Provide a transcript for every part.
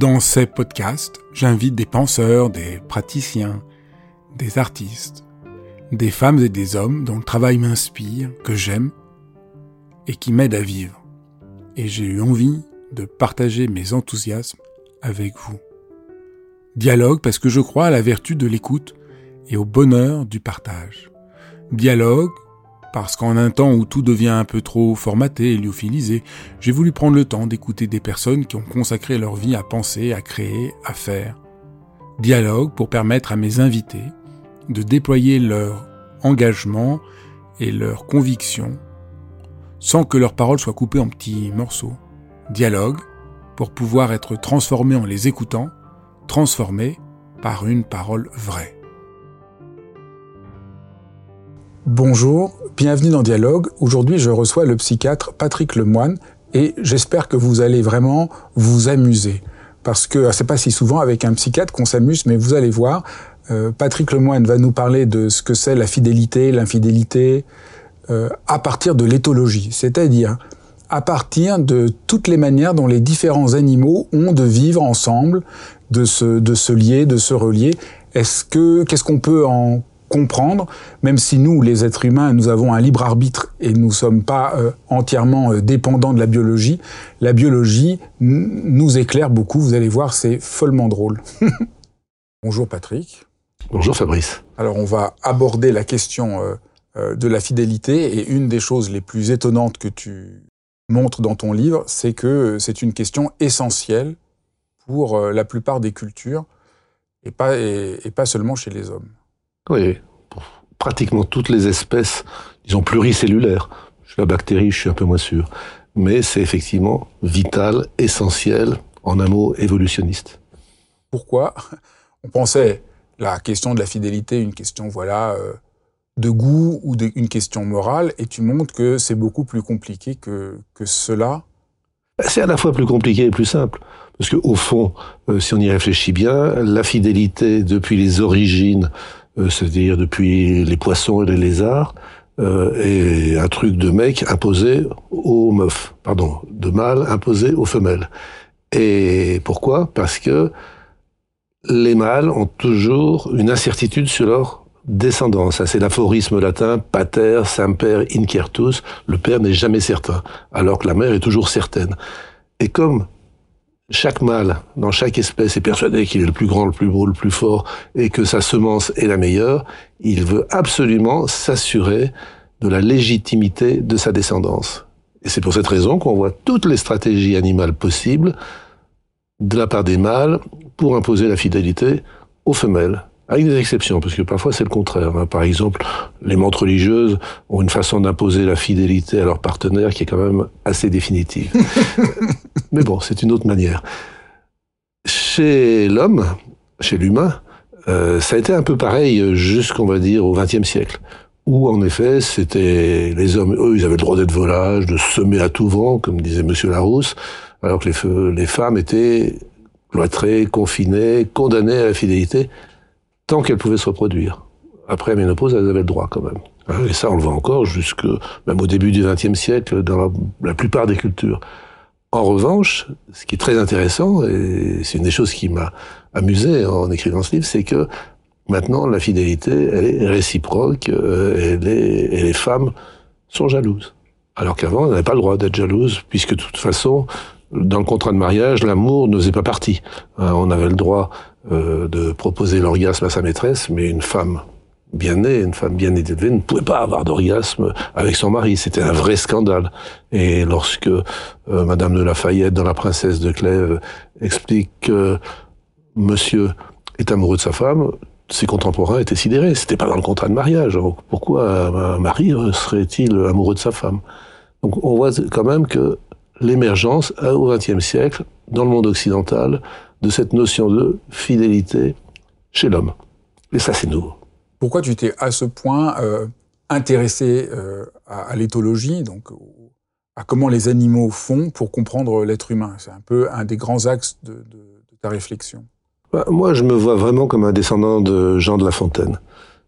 Dans ces podcasts, j'invite des penseurs, des praticiens, des artistes, des femmes et des hommes dont le travail m'inspire, que j'aime et qui m'aident à vivre. Et j'ai eu envie de partager mes enthousiasmes avec vous. Dialogue parce que je crois à la vertu de l'écoute et au bonheur du partage. Dialogue parce qu'en un temps où tout devient un peu trop formaté et lyophilisé, j'ai voulu prendre le temps d'écouter des personnes qui ont consacré leur vie à penser, à créer, à faire. Dialogue pour permettre à mes invités de déployer leur engagement et leur conviction sans que leurs paroles soient coupées en petits morceaux. Dialogue pour pouvoir être transformés en les écoutant, transformés par une parole vraie. Bonjour, bienvenue dans Dialogue. Aujourd'hui, je reçois le psychiatre Patrick Lemoine et j'espère que vous allez vraiment vous amuser. Parce que c'est pas si souvent avec un psychiatre qu'on s'amuse, mais vous allez voir, euh, Patrick Lemoine va nous parler de ce que c'est la fidélité, l'infidélité, euh, à partir de l'éthologie, c'est-à-dire à partir de toutes les manières dont les différents animaux ont de vivre ensemble, de se, de se lier, de se relier. Est-ce que qu'est-ce qu'on peut en comprendre, même si nous, les êtres humains, nous avons un libre arbitre et nous ne sommes pas euh, entièrement euh, dépendants de la biologie, la biologie nous éclaire beaucoup. Vous allez voir, c'est follement drôle. Bonjour Patrick. Bonjour Fabrice. Alors on va aborder la question euh, de la fidélité et une des choses les plus étonnantes que tu montres dans ton livre, c'est que c'est une question essentielle pour la plupart des cultures et pas, et pas seulement chez les hommes. Oui, pour pratiquement toutes les espèces, disons pluricellulaires. La bactérie, je suis un peu moins sûr. Mais c'est effectivement vital, essentiel, en un mot évolutionniste. Pourquoi On pensait la question de la fidélité, une question voilà euh, de goût ou une question morale, et tu montres que c'est beaucoup plus compliqué que, que cela? C'est à la fois plus compliqué et plus simple. Parce qu'au fond, euh, si on y réfléchit bien, la fidélité, depuis les origines, c'est-à-dire depuis les poissons et les lézards, euh, et un truc de mec imposé aux meufs, pardon, de mâle imposé aux femelles. Et pourquoi? Parce que les mâles ont toujours une incertitude sur leur descendance. C'est l'aphorisme latin pater semper incertus. Le père n'est jamais certain, alors que la mère est toujours certaine. Et comme chaque mâle, dans chaque espèce, est persuadé qu'il est le plus grand, le plus beau, le plus fort, et que sa semence est la meilleure, il veut absolument s'assurer de la légitimité de sa descendance. Et c'est pour cette raison qu'on voit toutes les stratégies animales possibles de la part des mâles pour imposer la fidélité aux femelles. Avec des exceptions, parce que parfois c'est le contraire. Hein. Par exemple, les montres religieuses ont une façon d'imposer la fidélité à leur partenaire qui est quand même assez définitive. Mais bon, c'est une autre manière. Chez l'homme, chez l'humain, euh, ça a été un peu pareil jusqu'on va dire au XXe siècle, où en effet c'était les hommes, eux, ils avaient le droit d'être volages, de semer à tout vent, comme disait Monsieur Larousse, alors que les, les femmes étaient cloîtrées, confinées, condamnées à la fidélité qu'elles pouvaient se reproduire. Après la ménopause, elles avaient le droit quand même. Hein, et ça, on le voit encore jusque même au début du XXe siècle dans la, plupart des cultures. En revanche, ce qui est très intéressant, et c'est une des choses qui m'a amusé en écrivant ce livre, c'est que maintenant la fidélité, elle est réciproque, euh, et les femmes sont jalouses. Alors qu'avant, elles n'avaient pas le droit d'être jalouses, puisque de toute façon, dans le contrat de mariage, l'amour ne faisait pas partie. Hein, on avait le droit euh, de proposer l'orgasme à sa maîtresse, mais une femme bien née, une femme bien élevée ne pouvait pas avoir d'orgasme avec son mari. C'était un vrai scandale. Et lorsque euh, Madame de Lafayette, dans La Princesse de Clèves, explique que Monsieur est amoureux de sa femme, ses contemporains étaient sidérés. C'était pas dans le contrat de mariage. pourquoi un mari serait-il amoureux de sa femme? Donc on voit quand même que l'émergence euh, au XXe siècle, dans le monde occidental, de cette notion de fidélité chez l'homme. Et ça, c'est nouveau. Pourquoi tu t'es à ce point euh, intéressé euh, à, l'éthologie, donc à comment les animaux font pour comprendre l'être humain? C'est un peu un des grands axes de, ta réflexion. Bah, moi, je me vois vraiment comme un descendant de Jean de La Fontaine.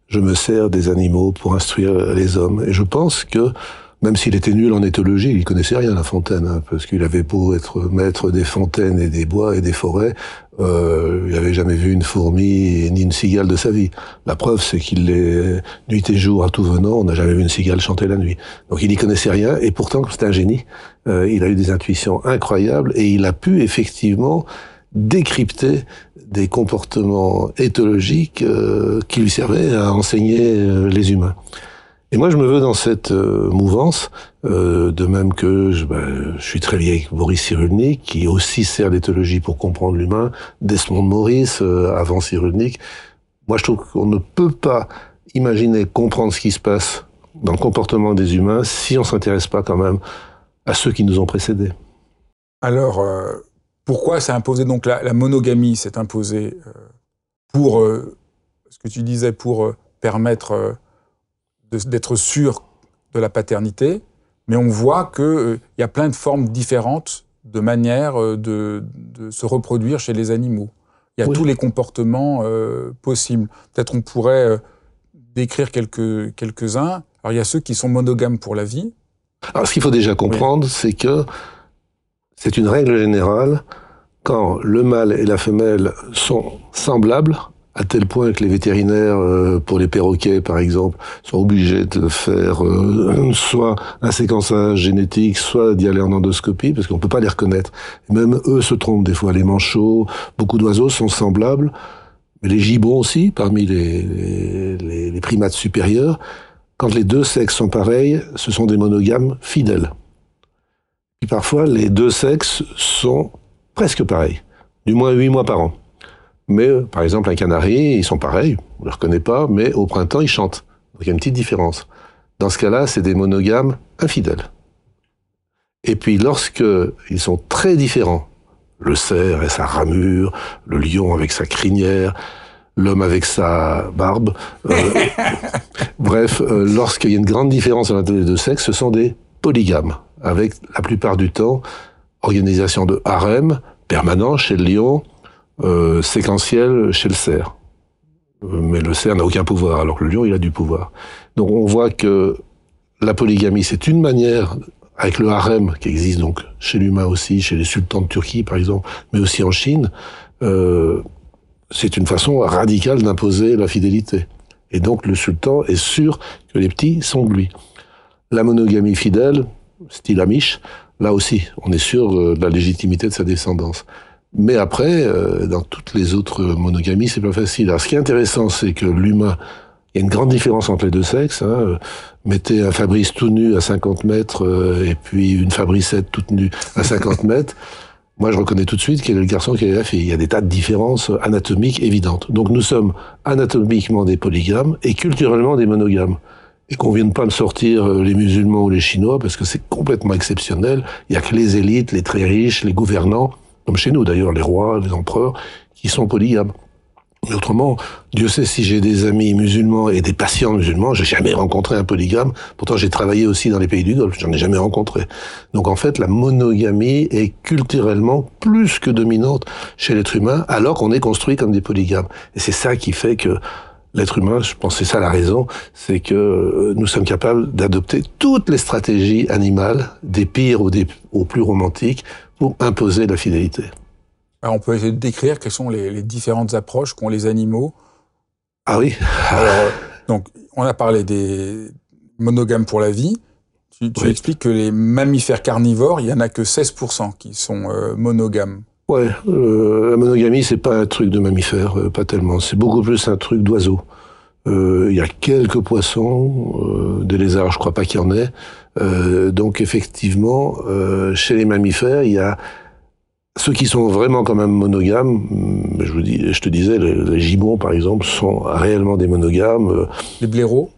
Je me sers des animaux pour instruire les hommes. Et je pense que même s'il était nul en éthologie, il connaissait rien La Fontaine, hein, parce qu'il avait beau être maître des fontaines et des bois et des forêts, euh, il n'avait jamais vu une fourmi ni une cigale de sa vie. La preuve, c'est qu'il est nuit et jour à tout venant, on n'a jamais vu une cigale chanter la nuit. Donc il n'y connaissait rien, et pourtant, c'est un génie. Euh, il a eu des intuitions incroyables, et il a pu effectivement décrypter des comportements éthologiques euh, qui lui servaient à enseigner euh, les humains. Et moi, je me veux dans cette euh, mouvance, euh, de même que je, je, suis très lié avec Boris Cyrulnik, qui aussi sert l'éthologie pour comprendre l'humain, Desmond Morris, euh, avant Cyrulnik. Moi, je trouve qu'on ne peut pas imaginer comprendre ce qui se passe dans le comportement des humains si on s'intéresse pas quand même à ceux qui nous ont précédés. Alors, pourquoi s'est imposé? Donc la, la monogamie s'est imposée pour ce que tu disais pour permettre d'être sûr de la paternité, mais on voit qu'il euh, y a plein de formes différentes de manières euh, de, de, se reproduire chez les animaux. Il y a oui. tous les comportements euh, possibles. Peut-être on pourrait décrire quelques, quelques-uns. Alors il y a ceux qui sont monogames pour la vie. Alors ce qu'il faut déjà comprendre, oui. c'est que c'est une règle générale. Quand le mâle et la femelle sont semblables, à tel point que les vétérinaires, euh, pour les perroquets par exemple, sont obligés de faire euh, soit un séquençage génétique, soit d'y aller en endoscopie, parce qu'on ne peut pas les reconnaître. Même eux se trompent des fois. Les manchots, beaucoup d'oiseaux sont semblables, mais les gibbons aussi, parmi les, primates supérieurs. Quand les deux sexes sont pareils, ce sont des monogames fidèles. Parfois, les deux sexes sont presque pareils, du moins huit mois par an. Mais euh, par exemple, un canari, ils sont pareils, on ne les reconnaît pas, mais au printemps, ils chantent. Donc il y a une petite différence. Dans ce cas-là, c'est des monogames infidèles. Et puis lorsque ils sont très différents, le cerf et sa ramure, le lion avec sa crinière, l'homme avec sa barbe, euh, bref, euh, lorsqu'il y a une grande différence entre les deux sexes, ce sont des polygames, avec la plupart du temps organisation de harem permanent chez le lion, euh, séquentiel chez le cerf. Euh, mais le cerf n'a aucun pouvoir, alors que le lion, il a du pouvoir. Donc on voit que la polygamie, c'est une manière, avec le harem qui existe donc chez l'humain aussi, chez les sultans de Turquie par exemple, mais aussi en Chine, euh, c'est une façon radicale d'imposer la fidélité. Et donc le sultan est sûr que les petits sont de lui. La monogamie fidèle, style Amish, là aussi, on est sûr de la légitimité de sa descendance. Mais après, euh, dans toutes les autres monogamies, c'est pas facile. Alors, ce qui est intéressant, c'est que l'humain, il y a une grande différence entre les deux sexes. Hein. Mettez un Fabrice tout nu à 50 mètres euh, et puis une Fabricette toute nue à 50 mètres. Moi, je reconnais tout de suite quel est le garçon, quelle est la fille. Il y a des tas de différences anatomiques évidentes. Donc, nous sommes anatomiquement des polygames et culturellement des monogames. Et qu'on vienne pas de sortir euh, les musulmans ou les chinois parce que c'est complètement exceptionnel. Il y a que les élites, les très riches, les gouvernants comme chez nous d'ailleurs, les rois, les empereurs, qui sont polygames. Mais autrement, Dieu sait si j'ai des amis musulmans et des patients musulmans, j'ai jamais rencontré un polygame. Pourtant, j'ai travaillé aussi dans les pays du Golfe, j'en ai jamais rencontré. Donc en fait, la monogamie est culturellement plus que dominante chez l'être humain, alors qu'on est construit comme des polygames. Et c'est ça qui fait que l'être humain, je pense c'est ça la raison, c'est que nous sommes capables d'adopter toutes les stratégies animales, des pires aux, des, aux plus romantiques, pour imposer la fidélité. Alors on peut essayer de décrire quelles sont les, les différentes approches qu'ont les animaux. Ah oui. Alors, donc, on a parlé des monogames pour la vie. Tu, tu oui. expliques que les mammifères carnivores, il y en a que 16% qui sont euh, monogames. Ouais, euh, la monogamie, c'est pas un truc de mammifère, euh, pas tellement. C'est beaucoup plus un truc d'oiseau. Euh, il y a quelques poissons, des lézards, je crois pas qu'il y en ait. donc effectivement, chez les mammifères, il y a ceux qui sont vraiment quand même monogames. Je vous dis, je te disais, les, les gibbons par exemple sont réellement des monogames. Les blaireaux?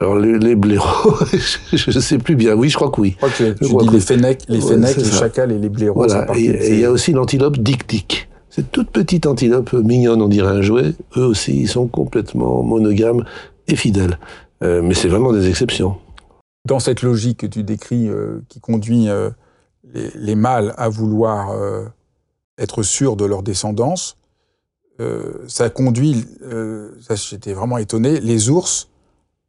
Alors les, les blaireaux, je ne sais plus bien. Oui, je crois que oui. Okay, tu dis les fennecs, les, fennecs, ouais, les chacals et les blaireaux. Voilà. Et il y a aussi l'antilope dictique. Cette toute petite antilope mignonne, on dirait un jouet. Eux aussi, ils sont complètement monogames et fidèles. Euh, mais c'est vraiment des exceptions. Dans cette logique que tu décris, euh, qui conduit euh, les, les, mâles à vouloir être sûrs de leur descendance, ça conduit, ça j'étais vraiment étonné, les ours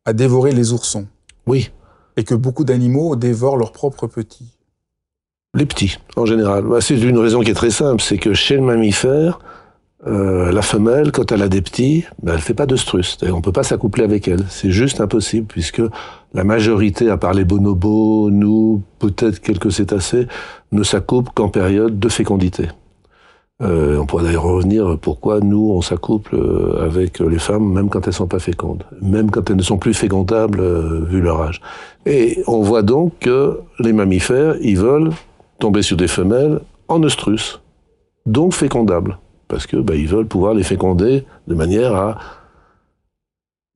à dévorer les oursons. Oui. Et que beaucoup d'animaux dévorent leurs propres petits. Les petits, en général. Bah, c'est une raison qui est très simple, c'est que chez le mammifère, euh, la femelle, quand elle a des petits, ben, elle fait pas d'œstrus. On peut pas s'accoupler avec elle. C'est juste impossible puisque la majorité, à part les bonobos, nous, peut-être quelques cétacés, ne s'accouplent qu'en période de fécondité. Euh, on pourrait d'ailleurs revenir pourquoi nous, on s'accouple euh, avec les femmes, même quand elles sont pas fécondes, même quand elles ne sont plus fécondables euh, vu leur âge. Et on voit donc que les mammifères, ils veulent tomber sur des femelles en œstrus, donc fécondables parce que bah, ils veulent pouvoir les féconder de manière à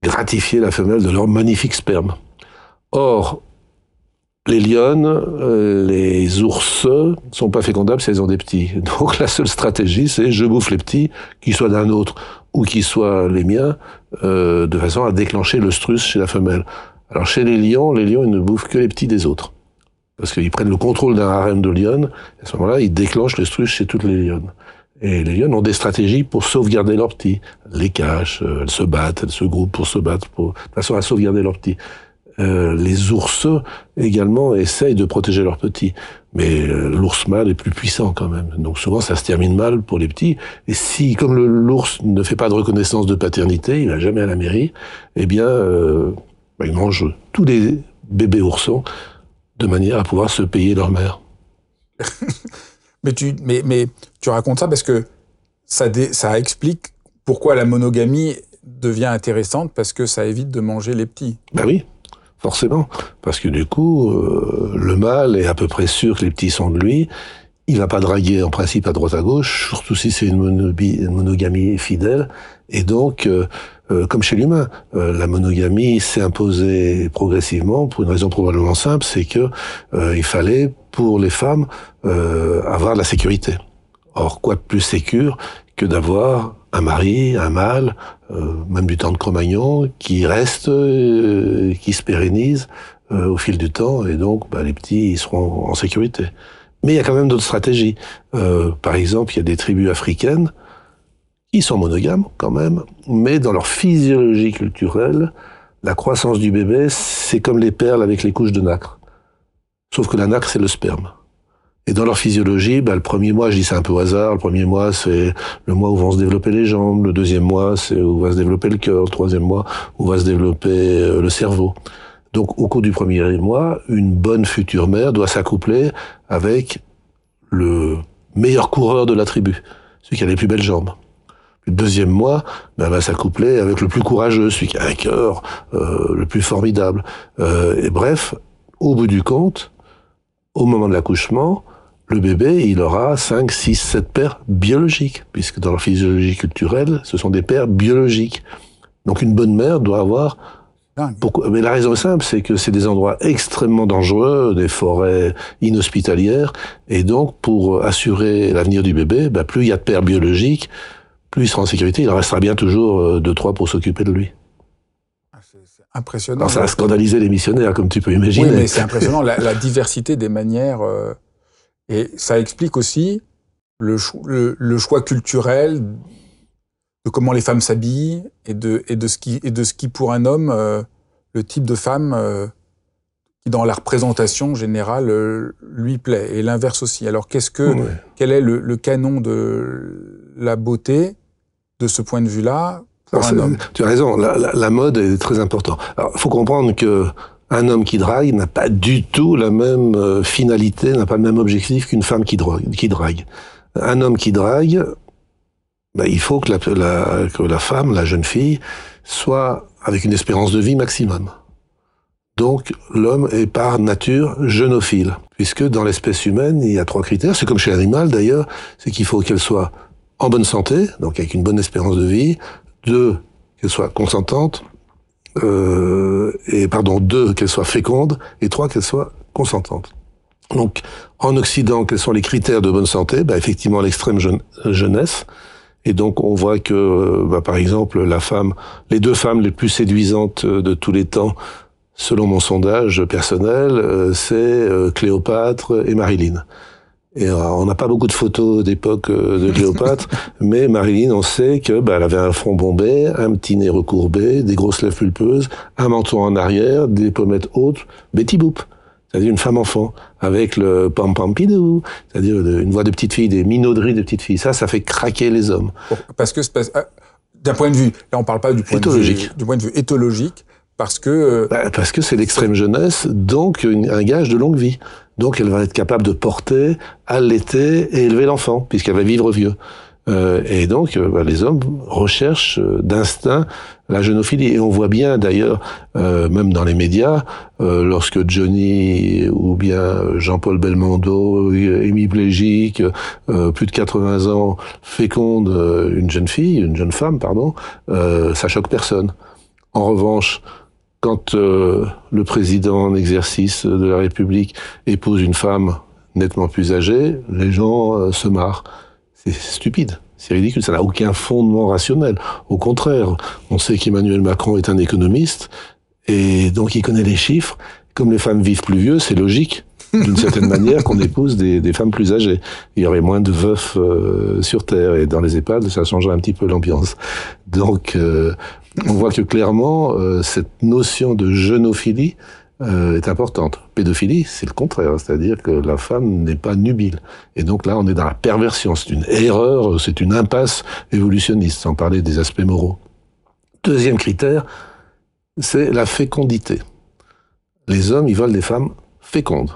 gratifier la femelle de leur magnifique sperme. Or, les lionnes, euh, les ours sont pas fécondables si elles ont des petits. Donc la seule stratégie, c'est je bouffe les petits, qu'ils soient d'un autre ou qu'ils soient les miens, euh, de façon à déclencher l'ostrus chez la femelle. Alors chez les lions, les lions ils ne bouffent que les petits des autres. Parce qu'ils prennent le contrôle d'un harem de lionnes, à ce moment-là, ils déclenchent l'ostrus chez toutes les lionnes. Et les lionnes ont des stratégies pour sauvegarder leurs petits. Elles les cachent, euh, elles se battent, elles se groupent pour se battre, pour, de façon à sauvegarder leurs petits. Euh, les ours également essayent de protéger leurs petits. Mais euh, l'ours mâle est plus puissant quand même. Donc souvent ça se termine mal pour les petits. Et si, comme l'ours ne fait pas de reconnaissance de paternité, il va jamais à la mairie, eh bien, euh, bah, il mange tous les bébés oursons de manière à pouvoir se payer leur mère. Mais tu, mais, mais tu racontes ça parce que ça, ça explique pourquoi la monogamie devient intéressante parce que ça évite de manger les petits. Ben oui, forcément. Parce que du coup, euh, le mâle est à peu près sûr que les petits sont de lui. Il va pas draguer en principe à droite à gauche, surtout si c'est une, monogamie fidèle. Et donc, euh, euh, comme chez l'humain, la monogamie s'est imposée progressivement pour une raison probablement simple, c'est que il fallait pour les femmes euh, avoir la sécurité. Or, quoi de plus sécure que d'avoir un mari, un mâle, euh, même du temps de Cro-Magnon, qui reste, euh, qui se pérennise euh, au fil du temps, et donc bah, les petits ils seront en sécurité. Mais il y a quand même d'autres stratégies. Euh, par exemple, il y a des tribus africaines qui sont monogames quand même, mais dans leur physiologie culturelle, la croissance du bébé, c'est comme les perles avec les couches de nacre. Sauf que la nacre, c'est le sperme. Et dans leur physiologie, bah, le premier mois, je dis c'est un peu au hasard, le premier mois, c'est le mois où vont se développer les jambes, le deuxième mois, c'est où va se développer le cœur, le troisième mois, où va se développer euh, le cerveau. Donc au cours du premier mois, une bonne future mère doit s'accoupler avec le meilleur coureur de la tribu, celui qui a les plus belles jambes. Le deuxième mois, ben, va s'accoupler avec le plus courageux, celui qui a un cœur euh, le plus formidable. Euh, et bref, au bout du compte, au moment de l'accouchement, le bébé, il aura 5, 6, 7 pères biologiques, puisque dans la physiologie culturelle, ce sont des pères biologiques. Donc une bonne mère doit avoir... Pourquoi? Mais la raison est simple, c'est que c'est des endroits extrêmement dangereux, des forêts inhospitalières, et donc pour assurer l'avenir du bébé, bah, plus il y a de pères biologiques, plus il sera en sécurité, il restera bien toujours euh, deux, trois pour s'occuper de lui impressionnant. ça a scandalisé les missionnaires, comme tu peux imaginer. Oui, mais c'est impressionnant, la, diversité des manières. Euh, et ça explique aussi le, le, choix culturel de comment les femmes s'habillent et de, et, de ce qui, et de ce qui, pour un homme, euh, le type de femme euh, qui, dans la représentation générale, lui plaît. Et l'inverse aussi. Alors, qu'est-ce que, quel est le, le canon de la beauté? De ce point de vue-là tu as raison, la, mode est très importante. Alors, faut comprendre que un homme qui drague n'a pas du tout la même euh, finalité, n'a pas le même objectif qu'une femme qui, qui drague. Un homme qui drague, ben, il faut que la, que la femme, la jeune fille, soit avec une espérance de vie maximum. Donc l'homme est par nature genophile, puisque dans l'espèce humaine, il y a trois critères, c'est comme chez l'animal d'ailleurs, c'est qu'il faut qu'elle soit en bonne santé, donc avec une bonne espérance de vie, deux, qu'elle soit consentante, euh, et pardon, deux, qu'elle soit féconde, et trois, qu'elle soit consentante. Donc, en Occident, quels sont les critères de bonne santé? Bah, Effectivement, l'extrême jeunesse. Et donc, on voit que, bah, par exemple, la femme, les deux femmes les plus séduisantes de tous les temps, selon mon sondage personnel, euh, c'est euh, Cléopâtre et Marilyn. Et euh, on n'a pas beaucoup de photos d'époque euh, de Cléopâtre, mais Marilyn, on sait que bah, elle avait un front bombé, un petit nez recourbé, des grosses lèvres pulpeuses, un menton en arrière, des pommettes hautes, Betty Boop, c'est-à-dire une femme enfant, avec le pam pam pidou, c'est-à-dire une voix de petite fille, des minauderies de petite fille. Ça, ça fait craquer les hommes. Parce que ah, d'un point de vue, là on parle pas du point de vue du point de vue éthologique, parce que euh, bah, parce que c'est l'extrême jeunesse, donc un gage de longue vie. Donc elle va être capable de porter, allaiter et élever l'enfant, puisqu'elle va vivre vieux. Euh, et donc, euh, bah, les hommes recherchent euh, d'instinct la genophilie. Et on voit bien, d'ailleurs, même dans les médias, lorsque Johnny ou bien Jean-Paul Belmondo, hémiplégique, plus de 80 ans, féconde une jeune fille, une jeune femme, pardon, ça choque personne. En revanche, quand le président en exercice de la République épouse une femme nettement plus âgée, les gens se marrent. C'est stupide. C'est ridicule, ça n'a aucun fondement rationnel. Au contraire, on sait qu'Emmanuel Macron est un économiste, et donc il connaît les chiffres. Comme les femmes vivent plus vieux, c'est logique, d'une certaine manière, qu'on épouse des, femmes plus âgées. Il y aurait moins de veufs euh, sur Terre, et dans les EHPAD, ça changerait un petit peu l'ambiance. Donc, euh, on voit que clairement, euh, cette notion de genophilie euh, est importante. Pédophilie, c'est le contraire, c'est-à-dire que la femme n'est pas nubile. Et donc là, on est dans la perversion, c'est une erreur, c'est une impasse évolutionniste, sans parler des aspects moraux. Deuxième critère, c'est la fécondité. Les hommes, ils veulent des femmes fécondes.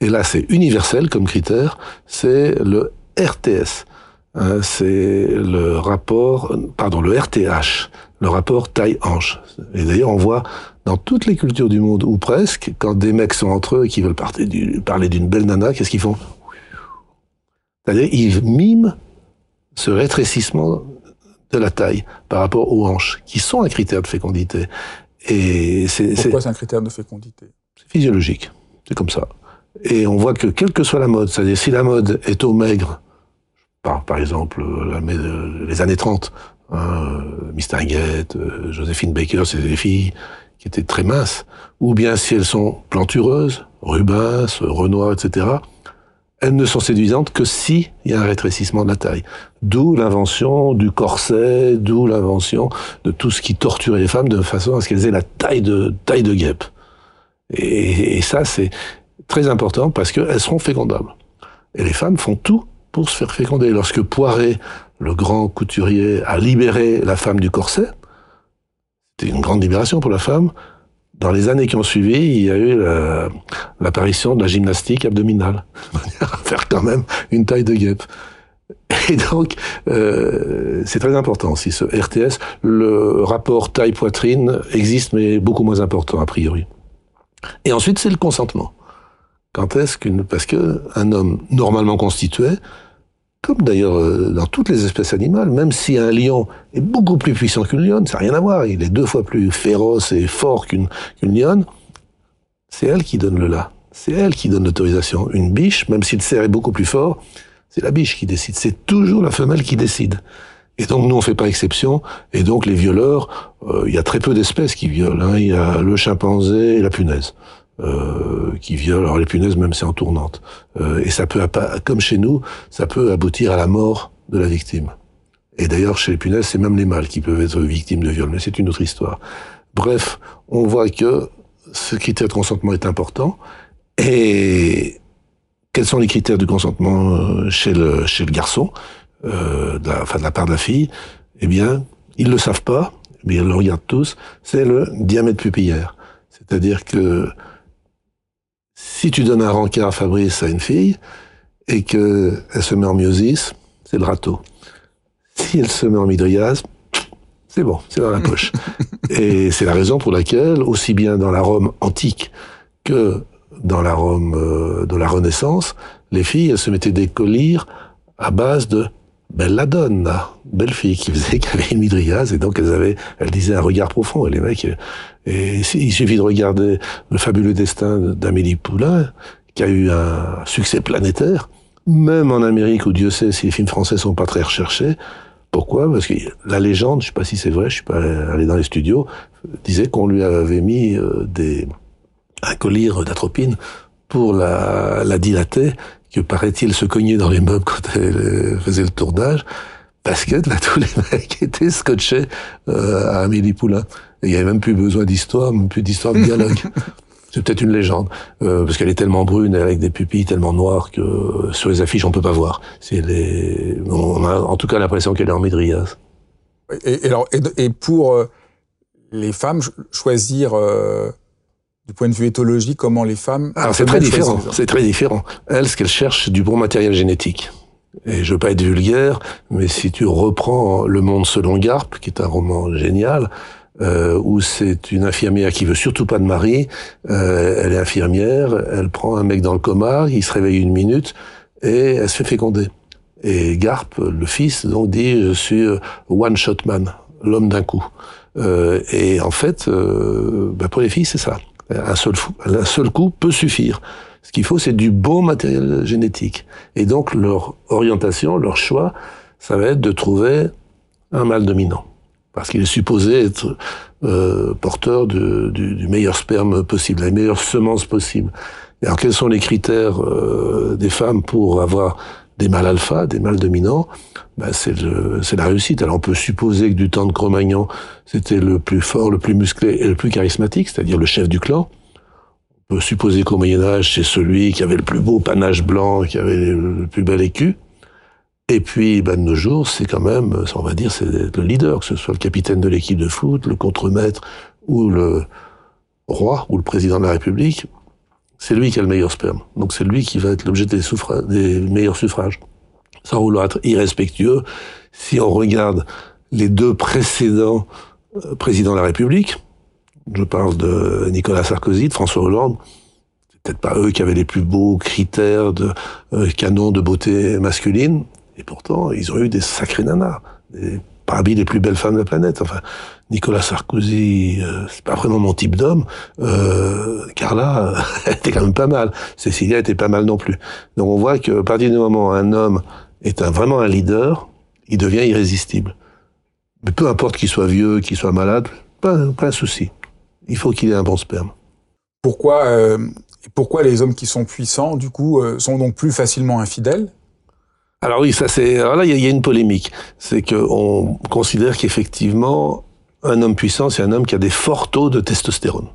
Et là, c'est universel comme critère, c'est le RTS. Hein, c'est le rapport, pardon, le RTH, le rapport taille-hanche. Et d'ailleurs, on voit dans toutes les cultures du monde, ou presque, quand des mecs sont entre eux et qui veulent parler d'une belle nana, qu'est-ce qu'ils font? C'est-à-dire, ils miment ce rétrécissement de la taille par rapport aux hanches, qui sont un critère de fécondité. Et c'est, Pourquoi c'est un critère de fécondité? C'est physiologique, c'est comme ça. Et on voit que quelle que soit la mode, c'est-à-dire si la mode est au maigre, par, par exemple les années 30, hein, Mistinguette, euh, Joséphine Baker, c'est des filles qui étaient très minces, ou bien si elles sont plantureuses, Rubens, Renoir, etc., elles ne sont séduisantes que si il y a un rétrécissement de la taille. D'où l'invention du corset, d'où l'invention de tout ce qui torturait les femmes de façon à ce qu'elles aient la taille de taille de guêpe. Et ça, c'est très important parce qu'elles seront fécondables. Et les femmes font tout pour se faire féconder. Lorsque Poiret, le grand couturier, a libéré la femme du corset, c'était une grande libération pour la femme. Dans les années qui ont suivi, il y a eu l'apparition de la gymnastique abdominale, faire quand même une taille de guêpe. Et donc, euh, c'est très important aussi, ce RTS. Le rapport taille-poitrine existe, mais beaucoup moins important, a priori. Et ensuite, c'est le consentement. Quand est-ce qu'une... Parce que un homme normalement constitué, comme d'ailleurs euh, dans toutes les espèces animales, même si un lion est beaucoup plus puissant qu'une lionne, ça n'a rien à voir, il est deux fois plus féroce et fort qu'une lionne, c'est elle qui donne le là, c'est elle qui donne l'autorisation. Une biche, même si le cerf est beaucoup plus fort, c'est la biche qui décide, c'est toujours la femelle qui décide. Et donc nous on fait pas exception, et donc les violeurs, euh, il y a très peu d'espèces qui violent, hein. il y a le chimpanzé et la punaise. Euh, qui violent. Alors les punaises, même c'est en tournante. Euh, et ça peut, comme chez nous, ça peut aboutir à la mort de la victime. Et d'ailleurs, chez les punaises, c'est même les mâles qui peuvent être victimes de viol, mais c'est une autre histoire. Bref, on voit que ce critère de consentement est important. Et quels sont les critères du consentement euh, chez le, chez le garçon, euh, de la, enfin de la part de la fille? Eh bien, ils le savent pas, mais ils le regardent tous, c'est le diamètre pupillaire. C'est-à-dire que si tu donnes un rencard Fabrice à une fille et qu'elle se met en myosis, c'est le râteau. Si elle se met en midriasme, c'est bon, c'est dans la poche. et c'est la raison pour laquelle, aussi bien dans la Rome antique que dans la Rome euh, de la Renaissance, les filles elles se mettaient des colliers à base de bella donna, belle fille qui faisait qu'elle avait une midriase et donc elles avaient, elles disaient un regard profond et les mecs, et il suffit de regarder le fabuleux destin d'Amélie Poulain qui a eu un succès planétaire, même en Amérique où Dieu sait si les films français sont pas très recherchés. Pourquoi? Parce que la légende, je sais pas si c'est vrai, je suis pas allé dans les studios, disait qu'on lui avait mis euh, des un collier d'atropine pour la, la dilater que paraît-il se cogner dans les meubles quand elle faisait le tournage, parce que tous les mecs étaient scotchés euh, à Amélie Poulain. Il n'y avait même plus besoin d'histoire, même plus d'histoire de dialogue. C'est peut-être une légende, euh, parce qu'elle est tellement brune avec des pupilles tellement noires que sur les affiches on peut pas voir. C'est les, on a en tout cas l'impression qu'elle est en médrias. Et, alors, et, pour euh, les femmes, choisir euh, du point de vue éthologique, comment les femmes. Alors c'est très différent. C'est très différent. Elle, ce qu'elle cherche, c'est du bon matériel génétique. Et je veux pas être vulgaire, mais si tu reprends Le Monde selon Garp, qui est un roman génial, euh, où c'est une infirmière qui veut surtout pas de mari, euh, elle est infirmière, elle prend un mec dans le coma, il se réveille une minute et elle se fait féconder. Et Garp, le fils, donc dit je suis euh, one shot man, l'homme d'un coup. Euh, et en fait, bah pour les filles, c'est ça. Un seul, un seul coup peut suffire. Ce qu'il faut, c'est du bon matériel génétique. Et donc, leur orientation, leur choix, ça va être de trouver un mâle dominant. Parce qu'il est supposé être euh, porteur du, du, meilleur sperme possible, la meilleure semence possible. Et alors, quels sont les critères euh, des femmes pour avoir des mâles alpha, des mâles dominants? Ben, C'est la réussite. Alors, on peut supposer que du temps de Cro-Magnon, c'était le plus fort, le plus musclé et le plus charismatique, c'est-à-dire le chef du clan. On peut supposer qu'au Moyen Âge, c'est celui qui avait le plus beau panache blanc, qui avait le plus bel écu. Et puis, ben, de nos jours, c'est quand même, on va dire, c'est le leader, que ce soit le capitaine de l'équipe de foot, le contremaître ou le roi ou le président de la République. C'est lui qui a le meilleur sperme. Donc c'est lui qui va être l'objet des, des meilleurs suffrages. Sans vouloir être irrespectueux, si on regarde les deux précédents euh, présidents de la République, je parle de Nicolas Sarkozy, de François Hollande. Peut-être pas eux qui avaient les plus beaux critères de euh, canon de beauté masculine. Et pourtant, ils ont eu des sacrés nanas. Parmi les plus belles femmes de la planète. Enfin, Nicolas Sarkozy, euh, c'est pas vraiment mon type d'homme. Euh, Carla, elle était quand même pas mal. Cécilia était pas mal non plus. Donc on voit qu'à partir du moment où un homme est vraiment un leader, il devient irrésistible. Mais peu importe qu'il soit vieux, qu'il soit malade, pas, un souci il faut qu'il ait un bon sperme. Pourquoi, euh, pourquoi les hommes qui sont puissants, du coup, euh, sont donc plus facilement infidèles? Alors oui, ça c'est. Alors là, il y, a une polémique. C'est qu'on considère qu'effectivement, un homme puissant, c'est un homme qui a des forts taux de testostérone.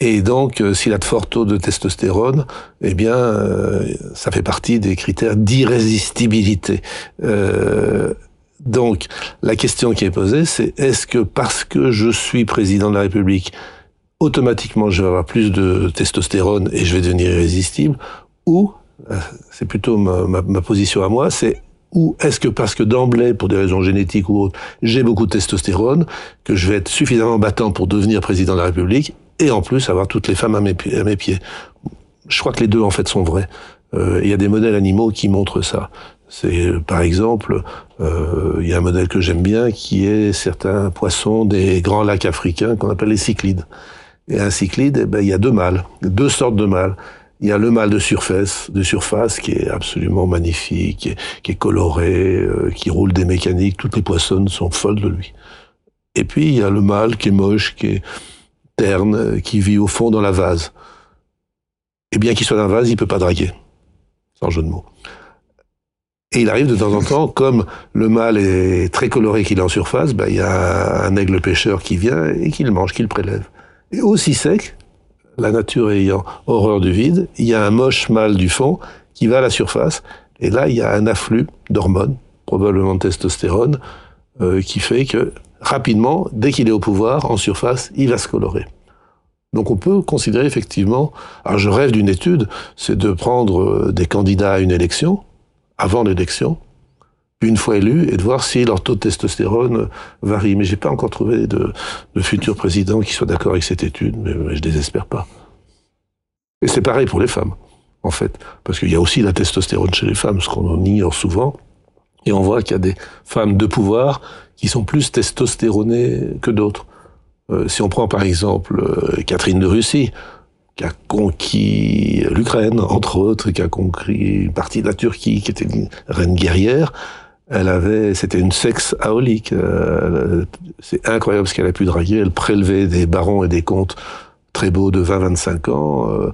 Et donc, euh, s'il a de forts taux de testostérone, eh bien, euh, ça fait partie des critères d'irrésistibilité. Euh, donc, la question qui est posée, c'est est-ce que parce que je suis président de la République, automatiquement je vais avoir plus de testostérone et je vais devenir irrésistible, ou, c'est plutôt ma, ma, position à moi, c'est ou est-ce que parce que d'emblée, pour des raisons génétiques ou autres, j'ai beaucoup de testostérone, que je vais être suffisamment battant pour devenir président de la République, et en plus avoir toutes les femmes à mes, à mes pieds. Je crois que les deux, en fait, sont vrais. Euh, il y a des modèles animaux qui montrent ça. C'est par exemple, euh, il y a un modèle que j'aime bien qui est certains poissons des grands lacs africains qu'on appelle les cyclides. Et un cyclide, eh ben, il y a deux mâles, deux sortes de mâles. Il y a le mâle de surface, de surface qui est absolument magnifique, qui est, coloré, euh, qui roule des mécaniques. Toutes les poissonnes sont folles de lui. Et puis il y a le mâle qui est moche, qui est terne, qui vit au fond dans la vase. Et bien qu'il soit dans la vase, il peut pas draguer, sans jeu de mots. Et il arrive de temps en temps, comme le mâle est très coloré qu'il est en surface, ben, il y a un aigle pêcheur qui vient et qui le mange, qui le prélève. Et aussi sec, la nature ayant horreur du vide, il y a un moche mâle du fond qui va à la surface, et là il y a un afflux d'hormones, probablement de testostérone, euh, qui fait que rapidement, dès qu'il est au pouvoir, en surface, il va se colorer. Donc on peut considérer effectivement, alors je rêve d'une étude, c'est de prendre euh, des candidats à une élection, avant l'élection, une fois élus, et de voir si leur taux de testostérone varie. Mais j'ai pas encore trouvé de, de futur président qui soit d'accord avec cette étude, mais, mais je désespère pas. Et c'est pareil pour les femmes, en fait, parce qu'il y a aussi la testostérone chez les femmes, ce qu'on ignore souvent. Et on voit qu'il y a des femmes de pouvoir qui sont plus testostéronées que d'autres. Euh, si on prend par exemple euh, Catherine de Russie, qui a conquis l'Ukraine, entre autres, qui a conquis une partie de la Turquie, qui était une reine guerrière. Elle avait, c'était une sexe aolique. Euh, c'est incroyable ce qu'elle a pu draguer. Elle prélevait des barons et des comtes très beaux de 20-25 ans, euh,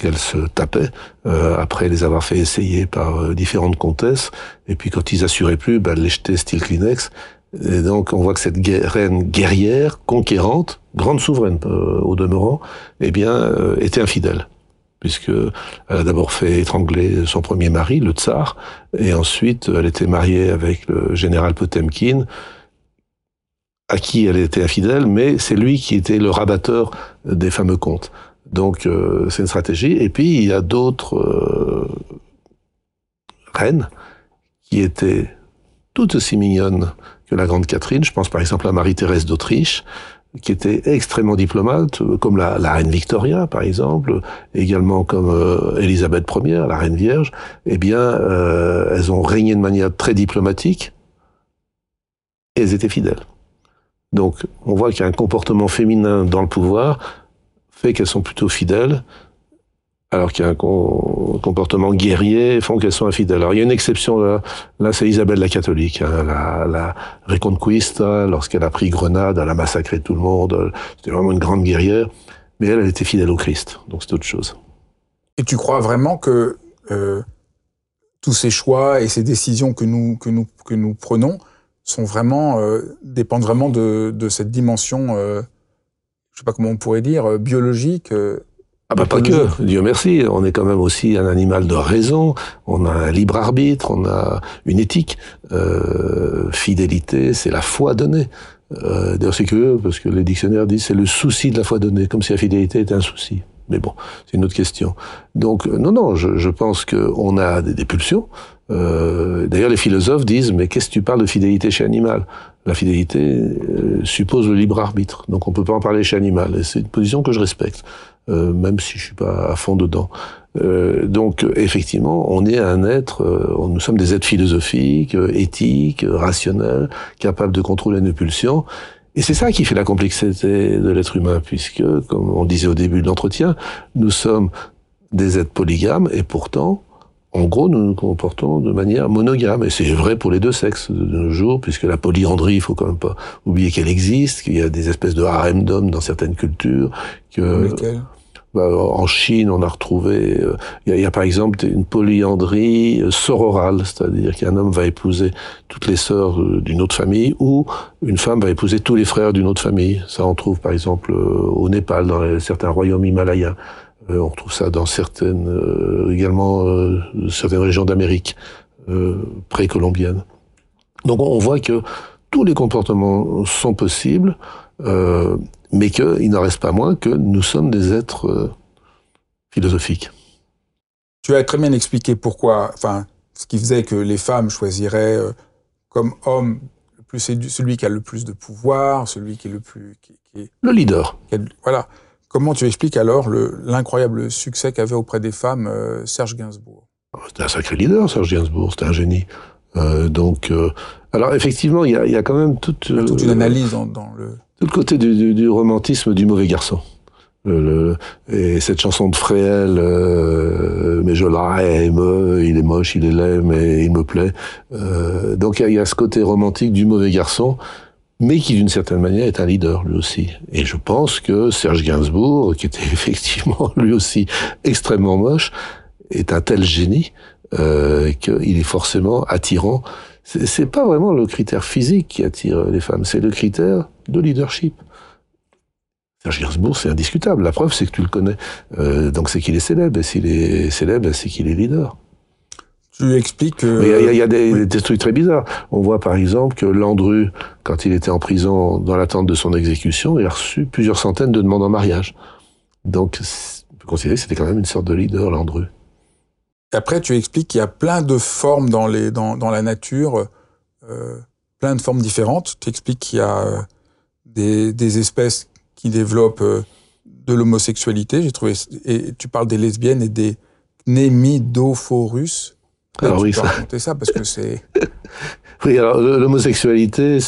qu'elle se tapait euh, après les avoir fait essayer par euh, différentes comtesses. Et puis quand ils assuraient plus, ben, elle les jetait style Kleenex. Et donc on voit que cette reine guerrière, conquérante, grande souveraine euh, au demeurant, eh bien, était infidèle puisque elle a d'abord fait étrangler son premier mari, le tsar, et ensuite elle était mariée avec le général Potemkin, à qui elle était infidèle, mais c'est lui qui était le rabatteur des fameux contes. Donc euh, c'est une stratégie. Et puis il y a d'autres euh, reines qui étaient tout aussi mignonnes que la grande Catherine. Je pense par exemple à Marie-Thérèse d'Autriche, qui était extrêmement diplomate, comme la, reine Victoria, par exemple, également comme euh, Élisabeth Ier, la reine vierge. Eh bien, elles ont régné de manière très diplomatique et elles étaient fidèles. Donc, on voit qu'il y a un comportement féminin dans le pouvoir fait qu'elles sont plutôt fidèles, alors qu'il y a un comportement guerrier font qu'elles sont infidèles. Alors il y a une exception là, là c'est Isabelle la catholique, hein, la, la Reconquista, lorsqu'elle a pris Grenade, elle a massacré tout le monde, c'était vraiment une grande guerrière, mais elle, elle était fidèle au Christ, donc c'est autre chose. Et tu crois vraiment que euh, tous ces choix et ces décisions que nous, que nous, que nous prenons sont vraiment, euh, dépendent vraiment de, cette dimension euh, je sais pas comment on pourrait dire, euh, biologique. Euh, ah bah pas que, Dieu merci, on est quand même aussi un animal de raison, on a un libre arbitre, on a une éthique. Euh, fidélité, c'est la foi donnée. Euh, D'ailleurs c'est curieux parce que les dictionnaires disent c'est le souci de la foi donnée, comme si la fidélité était un souci. Mais bon, c'est une autre question. Donc non, non, je, je pense qu'on a des, des pulsions. Euh, D'ailleurs les philosophes disent mais qu'est-ce que tu parles de fidélité chez animal la fidélité euh, suppose le libre arbitre, donc on peut pas en parler chez animal. Et c'est une position que je respecte, euh, même si je suis pas à fond dedans. Euh, donc effectivement, on est un être, euh, nous sommes des êtres philosophiques, euh, éthiques, rationnels, capables de contrôler nos pulsions. Et c'est ça qui fait la complexité de l'être humain, puisque, comme on disait au début de l'entretien, nous sommes des êtres polygames et pourtant en gros, nous nous comportons de manière monogame. Et c'est vrai pour les deux sexes de nos jours, puisque la polyandrie, il faut quand même pas oublier qu'elle existe, qu'il y a des espèces de harem d'hommes dans certaines cultures. Que, en Chine, on a retrouvé, euh, il y, a par exemple une polyandrie euh, sororale, c'est-à-dire qu'un homme va épouser toutes les sœurs euh, d'une autre famille, ou une femme va épouser tous les frères d'une autre famille. Ça, on trouve par exemple au Népal, dans certains royaumes himalayens. Euh, on retrouve ça dans certaines, euh, également euh, certaines régions d'Amérique précolombienne. Donc on voit que tous les comportements sont possibles, mais qu'il n'en reste pas moins que nous sommes des êtres philosophiques. Tu as très bien expliqué pourquoi, enfin, ce qui faisait que les femmes choisiraient comme homme le plus celui qui a le plus de pouvoir, celui qui est le plus, qui, est, le leader. voilà. Comment tu expliques alors l'incroyable succès qu'avait auprès des femmes euh, Serge Gainsbourg? Ah, C'était un sacré leader, Serge Gainsbourg, c'était un génie. Euh, donc, euh, alors effectivement, il y a, y a, quand même toute, toute une analyse dans, dans, le... Tout le côté du, du, du romantisme du mauvais garçon. Le, et cette chanson de Fréhel, mais je l'aime, il est moche, il est laid, mais il me plaît. donc il y, y, a ce côté romantique du mauvais garçon mais qui d'une certaine manière est un leader lui aussi. Et je pense que Serge Gainsbourg, qui était effectivement lui aussi extrêmement moche, est un tel génie euh, qu'il est forcément attirant. C'est pas vraiment le critère physique qui attire les femmes, c'est le critère de leadership. Serge Gainsbourg, c'est indiscutable. La preuve, c'est que tu le connais. Euh, donc c'est qu'il est célèbre. Et s'il est célèbre, c'est qu'il est leader. Tu expliques que... il y, a, des, trucs très bizarres. On voit par exemple que Landru, quand il était en prison dans l'attente de son exécution, il a reçu plusieurs centaines de demandes en mariage. Donc, on peut considérer que c'était quand même une sorte de leader, Landru. Après, tu expliques qu'il y a plein de formes dans, les, dans, dans la nature, euh, plein de formes différentes. Tu expliques qu'il y a euh, des, des, espèces qui développent euh, de l'homosexualité. J'ai trouvé et tu parles des lesbiennes et des némidophorus. Alors oui, ça. ça? Parce que c'est. oui, alors l'homosexualité,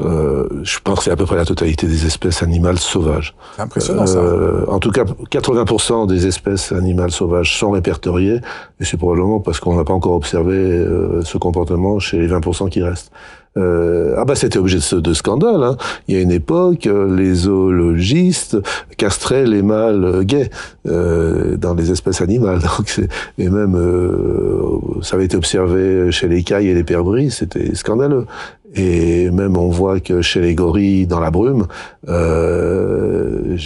Euh, je pense que c'est à peu près la totalité des espèces animales sauvages. C'est impressionnant ça. Euh, en tout cas, 80% des espèces animales sauvages sont répertoriées, et c'est probablement parce qu'on n'a pas encore observé euh, ce comportement chez les 20% qui restent. Euh, ah bah c'était objet de, de scandale. Hein. Il y a une époque, les zoologistes castraient les mâles gays euh, dans les espèces animales. Donc et même ça avait été observé chez les cailles et les perdrix, c'était scandaleux. Et même on voit que chez les gorilles dans la brume, euh,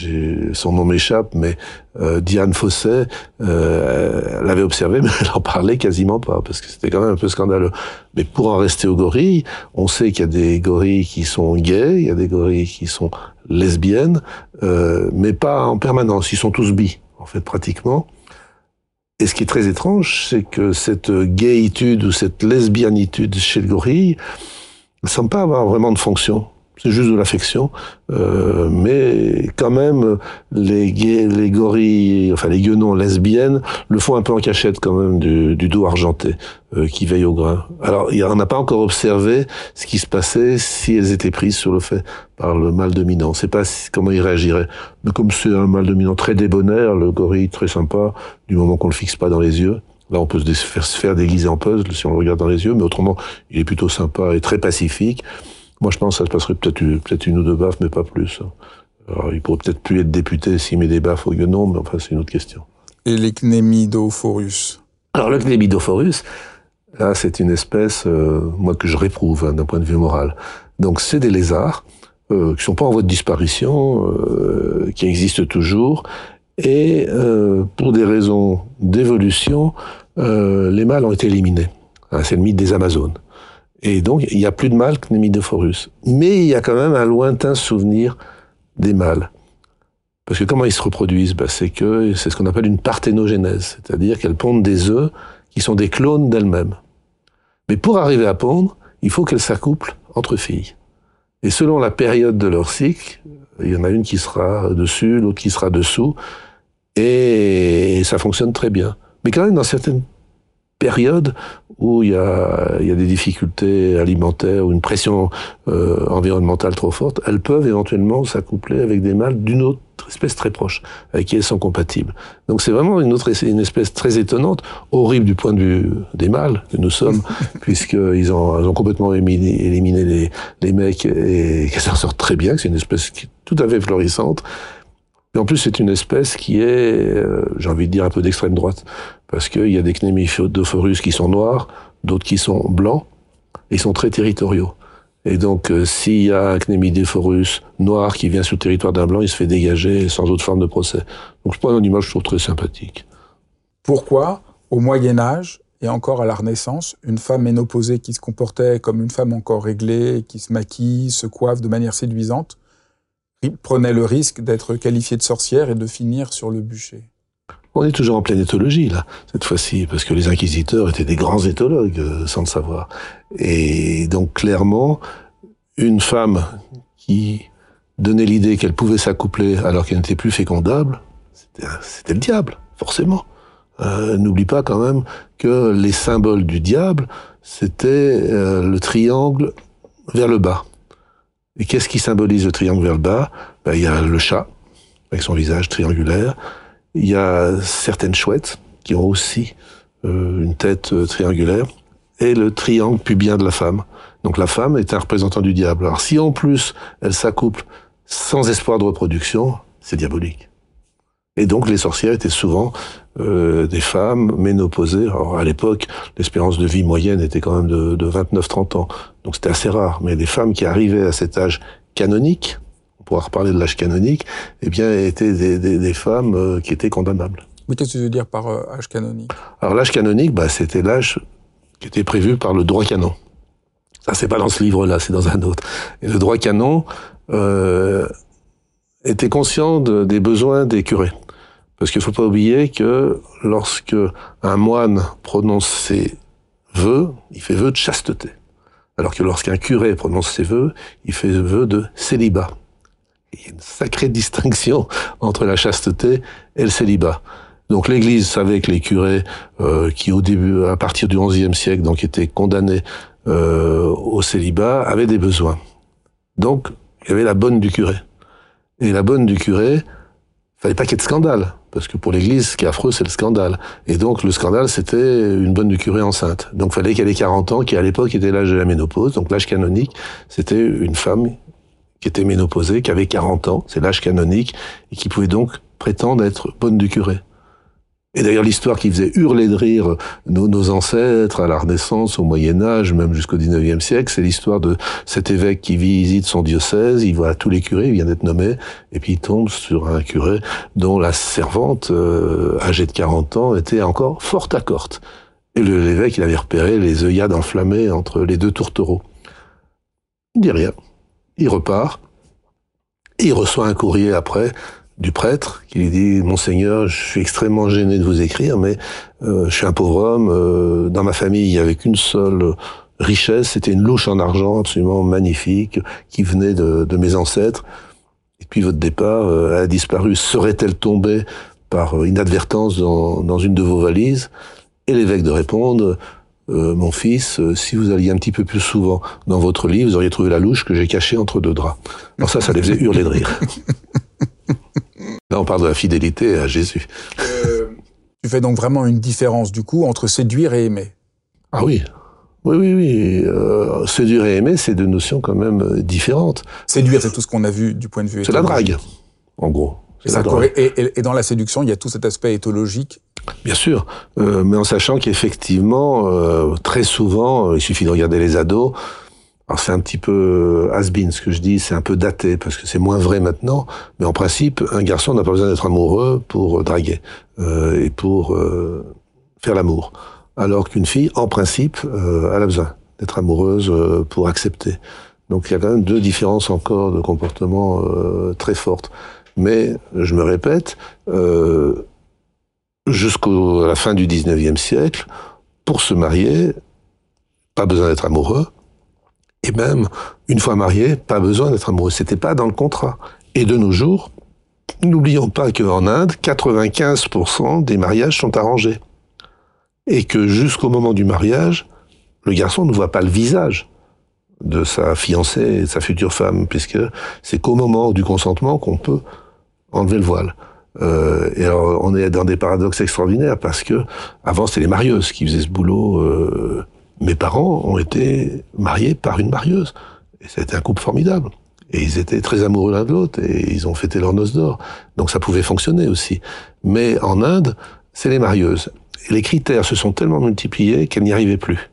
son nom m'échappe, mais euh, Diane Fosset euh, l'avait observé, mais elle en parlait quasiment pas, parce que c'était quand même un peu scandaleux. Mais pour en rester aux gorilles, on sait qu'il y a des gorilles qui sont gays, il y a des gorilles qui sont lesbiennes, euh, mais pas en permanence, ils sont tous bi, en fait, pratiquement. Et ce qui est très étrange, c'est que cette gayitude ou cette lesbianitude chez le gorille, ne semble pas avoir vraiment de fonction. C'est juste de l'affection, euh, mais quand même les, les gorilles, enfin les guenons lesbiennes le font un peu en cachette quand même du, du dos argenté euh, qui veille au grain. Alors on n'a pas encore observé ce qui se passait si elles étaient prises sur le fait par le mâle dominant. C'est pas comment il réagirait. Mais comme c'est un mâle dominant très débonnaire, le gorille très sympa, du moment qu'on le fixe pas dans les yeux, Là, on peut se faire, se faire déguiser en puzzle si on le regarde dans les yeux, mais autrement, il est plutôt sympa et très pacifique. Moi, je pense que ça se passerait peut-être une ou deux baffes, mais pas plus. Alors, il pourrait peut-être plus être député s'il met des baffes au guenon, mais enfin, c'est une autre question. Et les Cnémidophorus Alors, le Cnémidophorus, là, c'est une espèce, euh, moi, que je réprouve hein, d'un point de vue moral. Donc, c'est des lézards euh, qui sont pas en voie de disparition, euh, qui existent toujours, et euh, pour des raisons d'évolution, euh, les mâles ont été éliminés. Hein, c'est le mythe des Amazones. Et donc, il n'y a plus de mâles que les Forus. Mais il y a quand même un lointain souvenir des mâles. Parce que comment ils se reproduisent? Ben, C'est que c'est ce qu'on appelle une parthénogénèse, c'est-à-dire qu'elles pondent des œufs qui sont des clones d'elles-mêmes. Mais pour arriver à pondre, il faut qu'elles s'accouplent entre filles. Et selon la période de leur cycle, il y en a une qui sera dessus, l'autre qui sera dessous, et ça fonctionne très bien. Mais quand même, dans certaines périodes où il y a, y a des difficultés alimentaires ou une pression euh, environnementale trop forte, elles peuvent éventuellement s'accoupler avec des mâles d'une autre espèce très proche, avec qui elles sont compatibles. Donc c'est vraiment une autre une espèce très étonnante, horrible du point de vue des mâles que nous sommes, puisqu'ils ont, ils ont complètement éliminé, éliminé les, les mecs et qu'elles s'en sortent très bien, que c'est une espèce qui est tout à fait florissante. Et en plus, c'est une espèce qui est, euh, j'ai envie de dire, un peu d'extrême droite. Parce qu'il y a des cnémiphodophorus qui sont noirs, d'autres qui sont blancs, et ils sont très territoriaux. Et donc, euh, s'il y a un cnémidéphorus noir qui vient sur le territoire d'un blanc, il se fait dégager sans autre forme de procès. Donc, je prends une image, je trouve très sympathique. Pourquoi, au Moyen-Âge, et encore à la Renaissance, une femme ménopausée qui se comportait comme une femme encore réglée, qui se maquille, se coiffe de manière séduisante, prenait le risque d'être qualifiée de sorcière et de finir sur le bûcher. On est toujours en pleine éthologie, là, cette fois-ci, parce que les inquisiteurs étaient des grands éthologues, euh, sans le savoir. Et donc, clairement, une femme qui donnait l'idée qu'elle pouvait s'accoupler alors qu'elle n'était plus fécondable, c'était le diable, forcément. Euh, n'oublie pas quand même que les symboles du diable, c'était euh, le triangle vers le bas. Et qu'est-ce qui symbolise le triangle vers le bas? Ben, Il y a le chat, avec son visage triangulaire. Il y a certaines chouettes, qui ont aussi euh, une tête euh, triangulaire. Et le triangle pubien de la femme. Donc la femme est un représentant du diable. Alors si en plus elle s'accouple sans espoir de reproduction, c'est diabolique. Et donc les sorcières étaient souvent euh, des femmes ménopausées. Alors à l'époque, l'espérance de vie moyenne était quand même de, de 29-30 ans. Donc c'était assez rare. Mais des femmes qui arrivaient à cet âge canonique, on pourra reparler de l'âge canonique, eh bien étaient des, des, des femmes euh, qui étaient condamnables. Mais qu'est-ce que tu veux dire par euh, âge canonique? Alors l'âge canonique, bah, c'était l'âge qui était prévu par le droit canon. Ça, c'est pas dans ce livre-là, c'est dans un autre. Et le droit canon euh, était conscient de, des besoins des curés. Parce qu'il ne faut pas oublier que lorsque un moine prononce ses vœux, il fait vœu de chasteté. Alors que lorsqu'un curé prononce ses vœux, il fait vœu de célibat. Il y a une sacrée distinction entre la chasteté et le célibat. Donc l'Église savait que les curés, euh, qui au début, à partir du XIe siècle, donc étaient condamnés euh, au célibat, avaient des besoins. Donc, il y avait la bonne du curé. Et la bonne du curé, fallait pas qu'il y ait de scandale. Parce que pour l'Église, ce qui est affreux, c'est le scandale. Et donc, le scandale, c'était une bonne du curé enceinte. Donc, fallait qu'elle ait 40 ans, qui à l'époque était l'âge de la ménopause. Donc, l'âge canonique, c'était une femme qui était ménopausée, qui avait 40 ans, c'est l'âge canonique, et qui pouvait donc prétendre être bonne du curé. Et d'ailleurs, l'histoire qui faisait hurler de rire nos, ancêtres à la Renaissance, au Moyen Âge, même jusqu'au XIXe siècle, c'est l'histoire de cet évêque qui visite son diocèse, il voit tous les curés, il vient d'être nommé, et puis il tombe sur un curé dont la servante, euh, âgée de 40 ans, était encore fort accorte. Et l'évêque, il avait repéré les œillades enflammées entre les deux tourtereaux. Il dit rien. Il repart. Il reçoit un courrier après du prêtre qui lui dit Monseigneur, je suis extrêmement gêné de vous écrire, mais euh, je suis un pauvre homme. Euh, dans ma famille, il n'y avait qu'une seule richesse, c'était une louche en argent absolument magnifique qui venait de, de mes ancêtres. Et puis votre départ euh, a disparu. Serait-elle tombée par inadvertance dans, dans, une de vos valises? Et l'évêque de répondre mon fils, si vous alliez un petit peu plus souvent dans votre lit, vous auriez trouvé la louche que j'ai cachée entre deux draps. Alors ça, ça les faisait hurler de rire. Là, on parle de la fidélité à Jésus. Euh, tu fais donc vraiment une différence, du coup, entre séduire et aimer. Ah oui. Oui, oui, oui. Euh, séduire et aimer, c'est deux notions quand même euh, différentes. Séduire, c'est tout ce qu'on a vu du point de vue C'est la drague, en gros. Et, la drague. Et, et, dans la séduction, il y a tout cet aspect éthologique Bien sûr, euh, mais en sachant qu'effectivement, très souvent, il suffit de regarder les ados, alors c'est un petit peu has-been ce que je dis, c'est un peu daté parce que c'est moins vrai maintenant. Mais en principe, un garçon n'a pas besoin d'être amoureux pour draguer euh, et pour euh, faire l'amour, alors qu'une fille, en principe, euh, elle a besoin d'être amoureuse euh, pour accepter. Donc il y a quand même deux différences encore de comportement euh, très fortes. Mais je me répète, jusqu'à la fin du 19e siècle, pour se marier, pas besoin d'être amoureux et même, une fois marié, pas besoin d'être amoureux. C'était pas dans le contrat. Et de nos jours, n'oublions pas qu'en Inde, 95% des mariages sont arrangés. Et que jusqu'au moment du mariage, le garçon ne voit pas le visage de sa fiancée et de sa future femme, puisque c'est qu'au moment du consentement qu'on peut enlever le voile. Euh, et alors, on est dans des paradoxes extraordinaires parce que avant c'était les marieuses qui faisaient ce boulot euh, mes parents ont été mariés par une marieuse. Et c'était un couple formidable. Et ils étaient très amoureux l'un de l'autre et ils ont fêté leur noces d'or. Donc ça pouvait fonctionner aussi. Mais en Inde, c'est les marieuses. Et les critères se sont tellement multipliés qu'elles n'y arrivaient plus.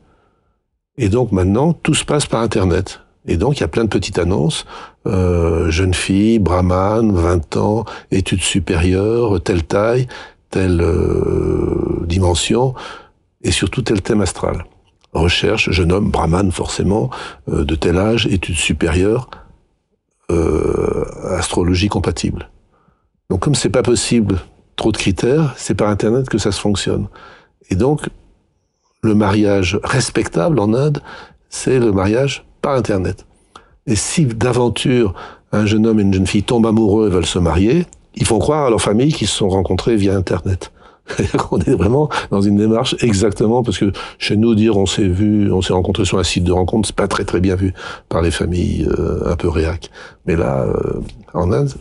Et donc maintenant, tout se passe par Internet. Et donc, il y a plein de petites annonces. Euh, jeune fille, brahman, 20 ans, études supérieures, telle taille, telle euh, dimension, et surtout tel thème astral recherche, jeune homme, brahman forcément, euh, de tel âge, études supérieures, euh, astrologie compatible. Donc comme c'est pas possible, trop de critères, c'est par Internet que ça se fonctionne. Et donc, le mariage respectable en Inde, c'est le mariage par Internet. Et si d'aventure un jeune homme et une jeune fille tombent amoureux et veulent se marier, ils font croire à leur famille qu'ils se sont rencontrés via Internet. On est vraiment dans une démarche exactement parce que chez nous dire on s'est vu, on s'est rencontré sur un site de rencontre, c'est pas très très bien vu par les familles euh, un peu réac. Mais là, euh, en Inde,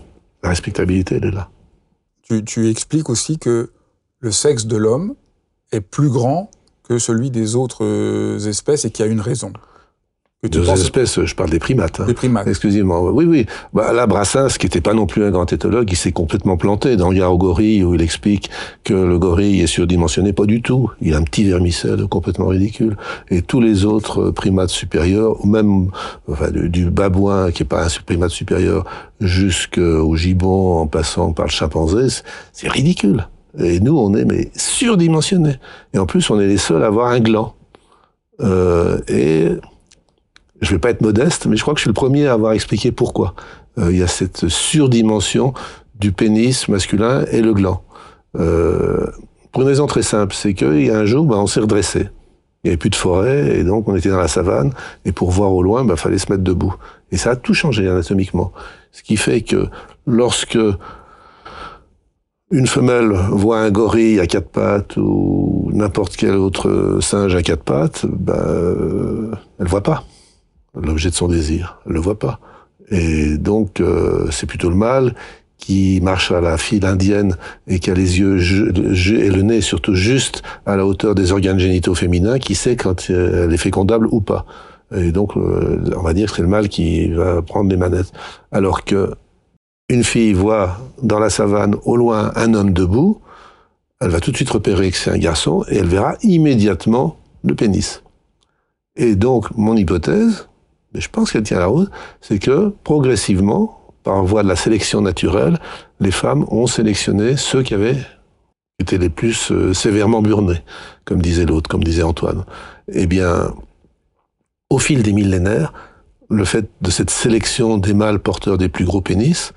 la respectabilité elle est là. Tu, tu expliques aussi que le sexe de l'homme est plus grand que celui des autres euh, espèces et qu'il y a une raison. Deux espèces, je parle des primates. Hein. Des primates. Excusez-moi. Oui, oui. Bah, là, Brassens, qui n'était pas non plus un grand éthologue, il s'est complètement planté dans Gare au gorille, où il explique que le gorille est surdimensionné. Pas du tout. Il a un petit vermicelle complètement ridicule. Et tous les autres primates supérieurs, ou même enfin, du, babouin, qui est pas un primate supérieur, jusqu'au gibbon, en passant par le chimpanzé, c'est ridicule. Et nous, on est mais surdimensionnés. Et en plus, on est les seuls à avoir un gland. Euh, et je vais pas être modeste, mais je crois que je suis le premier à avoir expliqué pourquoi. Euh, il y a cette surdimension du pénis masculin et le gland. Euh, pour une raison très simple, c'est qu'il y a un jour, ben, on s'est redressé. Il n'y avait plus de forêt, et donc on était dans la savane, et pour voir au loin, il ben, fallait se mettre debout. Et ça a tout changé anatomiquement. Ce qui fait que lorsque une femelle voit un gorille à quatre pattes ou n'importe quel autre singe à quatre pattes, ben, elle voit pas l'objet de son désir. Elle le voit pas. Et donc, euh, c'est plutôt le mâle qui marche à la file indienne et qui a les yeux et le nez surtout juste à la hauteur des organes génitaux féminins, qui sait quand elle est fécondable ou pas. Et donc, euh, on va dire que c'est le mâle qui va prendre les manettes. Alors que une fille voit dans la savane au loin un homme debout, elle va tout de suite repérer que c'est un garçon et elle verra immédiatement le pénis. Et donc, mon hypothèse, mais je pense qu'elle tient la route, c'est que progressivement, par voie de la sélection naturelle, les femmes ont sélectionné ceux qui avaient été les plus euh, sévèrement burnés, comme disait l'autre, comme disait Antoine. Eh bien, au fil des millénaires, le fait de cette sélection des mâles porteurs des plus gros pénis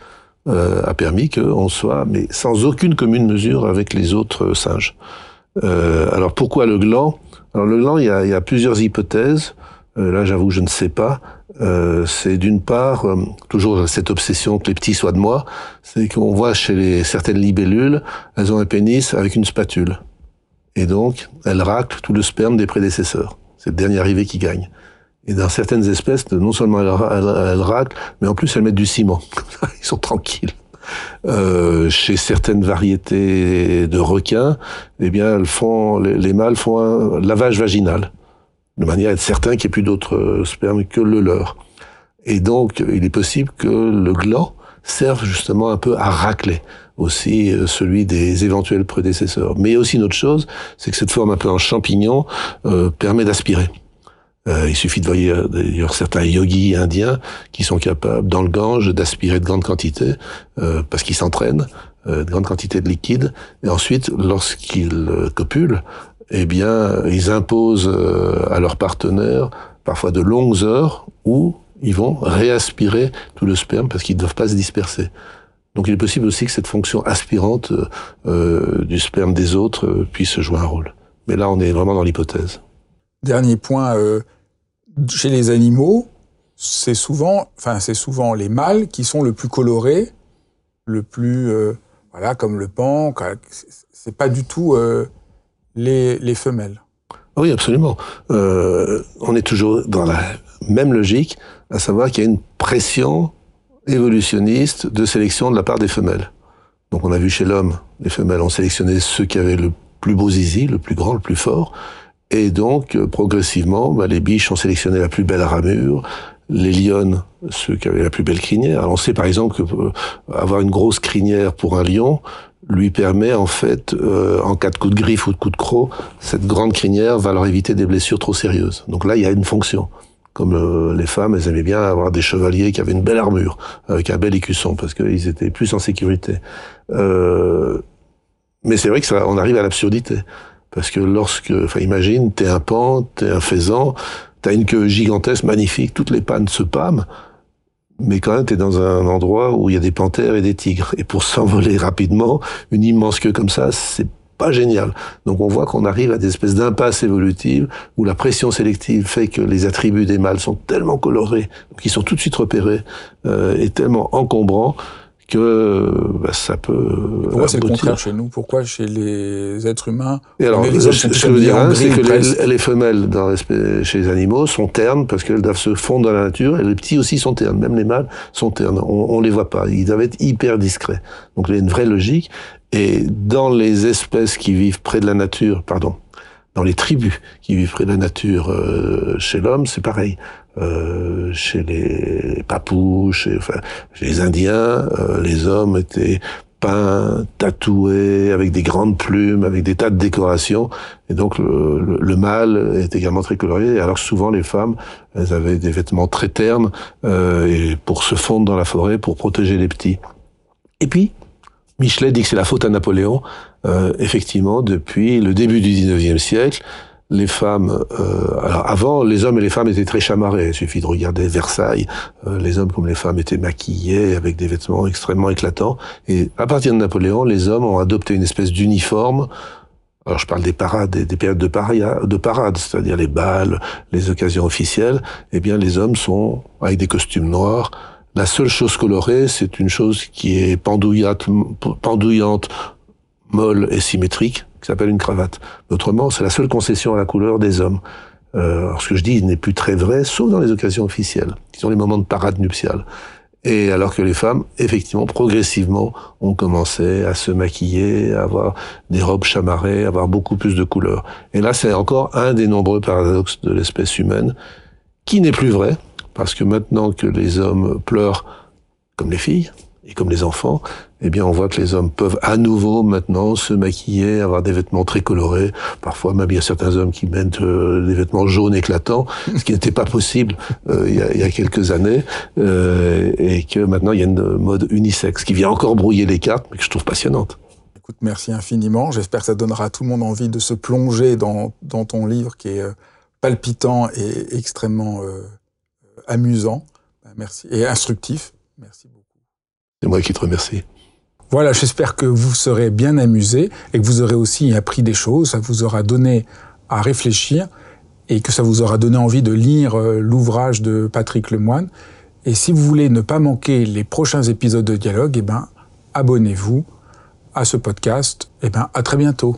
euh, a permis qu'on soit, mais sans aucune commune mesure avec les autres singes. Euh, alors pourquoi le gland? Alors le gland, il y a plusieurs hypothèses. Euh, là, j'avoue, je ne sais pas. Euh, c'est d'une part euh, toujours cette obsession que les petits soient de moi, c'est qu'on voit chez les, certaines libellules, elles ont un pénis avec une spatule, et donc elles raclent tout le sperme des prédécesseurs. C'est le dernier arrivé qui gagne. Et dans certaines espèces, non seulement elles, raclent, mais en plus elles mettent du ciment. Ils sont tranquilles. Euh, chez certaines variétés de requins, eh bien, elles font, les, les mâles font un lavage vaginal de manière à être certain qu'il n'y ait plus d'autres euh, spermes que le leur. Et donc, il est possible que le gland serve justement un peu à racler aussi euh, celui des éventuels prédécesseurs. Mais aussi une autre chose, c'est que cette forme un peu en champignon euh, permet d'aspirer. Euh, il suffit de voir d'ailleurs certains yogis indiens qui sont capables, dans le Gange, d'aspirer de grandes quantités, euh, parce qu'ils s'entraînent, euh, de grandes quantités de liquide, et ensuite, lorsqu'ils copulent, eh bien, ils imposent euh, à leurs partenaires parfois de longues heures où ils vont réaspirer tout le sperme parce qu'ils ne doivent pas se disperser. Donc il est possible aussi que cette fonction aspirante euh, du sperme des autres euh, puisse jouer un rôle. Mais là, on est vraiment dans l'hypothèse. Dernier point, euh, chez les animaux, c'est souvent, c'est souvent les mâles qui sont le plus colorés, le plus, euh, voilà, comme le pan. C'est pas du tout les, femelles. Oui, absolument. Euh, on est toujours dans la même logique, à savoir qu'il y a une pression évolutionniste de sélection de la part des femelles. Donc on a vu chez l'homme, les femelles ont sélectionné ceux qui avaient le plus beau zizi, le plus grand, le plus fort. Et donc, euh, progressivement, bah, les biches ont sélectionné la plus belle ramure, les lionnes, ceux qui avaient la plus belle crinière. Alors on sait par exemple que euh, avoir une grosse crinière pour un lion, lui permet en fait, euh, en cas de coup de griffe ou de coup de croc, cette grande crinière va leur éviter des blessures trop sérieuses. Donc là, il y a une fonction. Comme euh, les femmes, elles aimaient bien avoir des chevaliers qui avaient une belle armure, avec un bel écusson, parce qu'ils étaient plus en sécurité. Euh, mais c'est vrai que ça, on arrive à l'absurdité. Parce que lorsque, enfin imagine, t'es un pan, t'es un faisan, t'as une queue gigantesque, magnifique, toutes les pannes se pâment, mais quand même, tu es dans un endroit où il y a des panthères et des tigres. Et pour s'envoler rapidement, une immense queue comme ça, c'est pas génial. Donc on voit qu'on arrive à des espèces d'impasses évolutives où la pression sélective fait que les attributs des mâles sont tellement colorés, qu'ils sont tout de suite repérés, euh, et tellement encombrants que bah, ça peut. Pourquoi c'est le contraire chez nous? Pourquoi chez les êtres humains Et alors, les ce que je veux dire, c'est que les, femelles dans chez les animaux sont ternes parce qu'elles doivent se fondre dans la nature, et les petits aussi sont ternes, même les mâles sont ternes. On, on les voit pas, ils doivent être hyper discrets. Donc il y a une vraie logique. Et dans les espèces qui vivent près de la nature, pardon, dans les tribus qui vivent près de la nature euh, chez l'homme, c'est pareil. Euh, chez les papous, chez, enfin, les Indiens, euh, les hommes étaient peints, tatoués, avec des grandes plumes, avec des tas de décorations. Et donc le, le, mâle est également très coloré. Alors souvent les femmes, elles avaient des vêtements très ternes euh, et pour se fondre dans la forêt, pour protéger les petits. Et puis, Michelet dit que c'est la faute à Napoléon. Euh, effectivement, depuis le début du 19e siècle, les femmes, euh, alors avant, les hommes et les femmes étaient très chamarrés. Il suffit de regarder Versailles. Euh, les hommes comme les femmes étaient maquillés avec des vêtements extrêmement éclatants. Et à partir de Napoléon, les hommes ont adopté une espèce d'uniforme. Alors je parle des parades, des, périodes de, de parade, c'est-à-dire les balles, les occasions officielles. Eh bien, les hommes sont avec des costumes noirs. La seule chose colorée, c'est une chose qui est pendouillante, pendouillante, molle et symétrique, qui s'appelle une cravate. Autrement, c'est la seule concession à la couleur des hommes. Euh, alors ce que je dis n'est plus très vrai, sauf dans les occasions officielles, qui sont les moments de parade nuptiale. Et alors que les femmes, effectivement, progressivement, ont commencé à se maquiller, à avoir des robes chamarrées, à avoir beaucoup plus de couleurs. Et là, c'est encore un des nombreux paradoxes de l'espèce humaine, qui n'est plus vrai, parce que maintenant que les hommes pleurent comme les filles, et comme les enfants, eh bien, on voit que les hommes peuvent à nouveau maintenant se maquiller, avoir des vêtements très colorés. Parfois, même il y a certains hommes qui mettent euh, des vêtements jaunes éclatants, ce qui n'était pas possible euh, il, y a, il, y a, quelques années, euh, et que maintenant il y a une mode unisexe qui vient encore brouiller les cartes, mais que je trouve passionnante. Écoute, merci infiniment. J'espère que ça donnera à tout le monde envie de se plonger dans, dans ton livre qui est euh, palpitant et extrêmement euh, amusant. Merci et instructif. Merci beaucoup. C'est moi qui te remercie. Voilà, j'espère que vous serez bien amusés et que vous aurez aussi appris des choses, ça vous aura donné à réfléchir et que ça vous aura donné envie de lire l'ouvrage de Patrick Lemoine. Et si vous voulez ne pas manquer les prochains épisodes de Dialogue, eh ben, abonnez-vous à ce podcast. Eh ben, à très bientôt.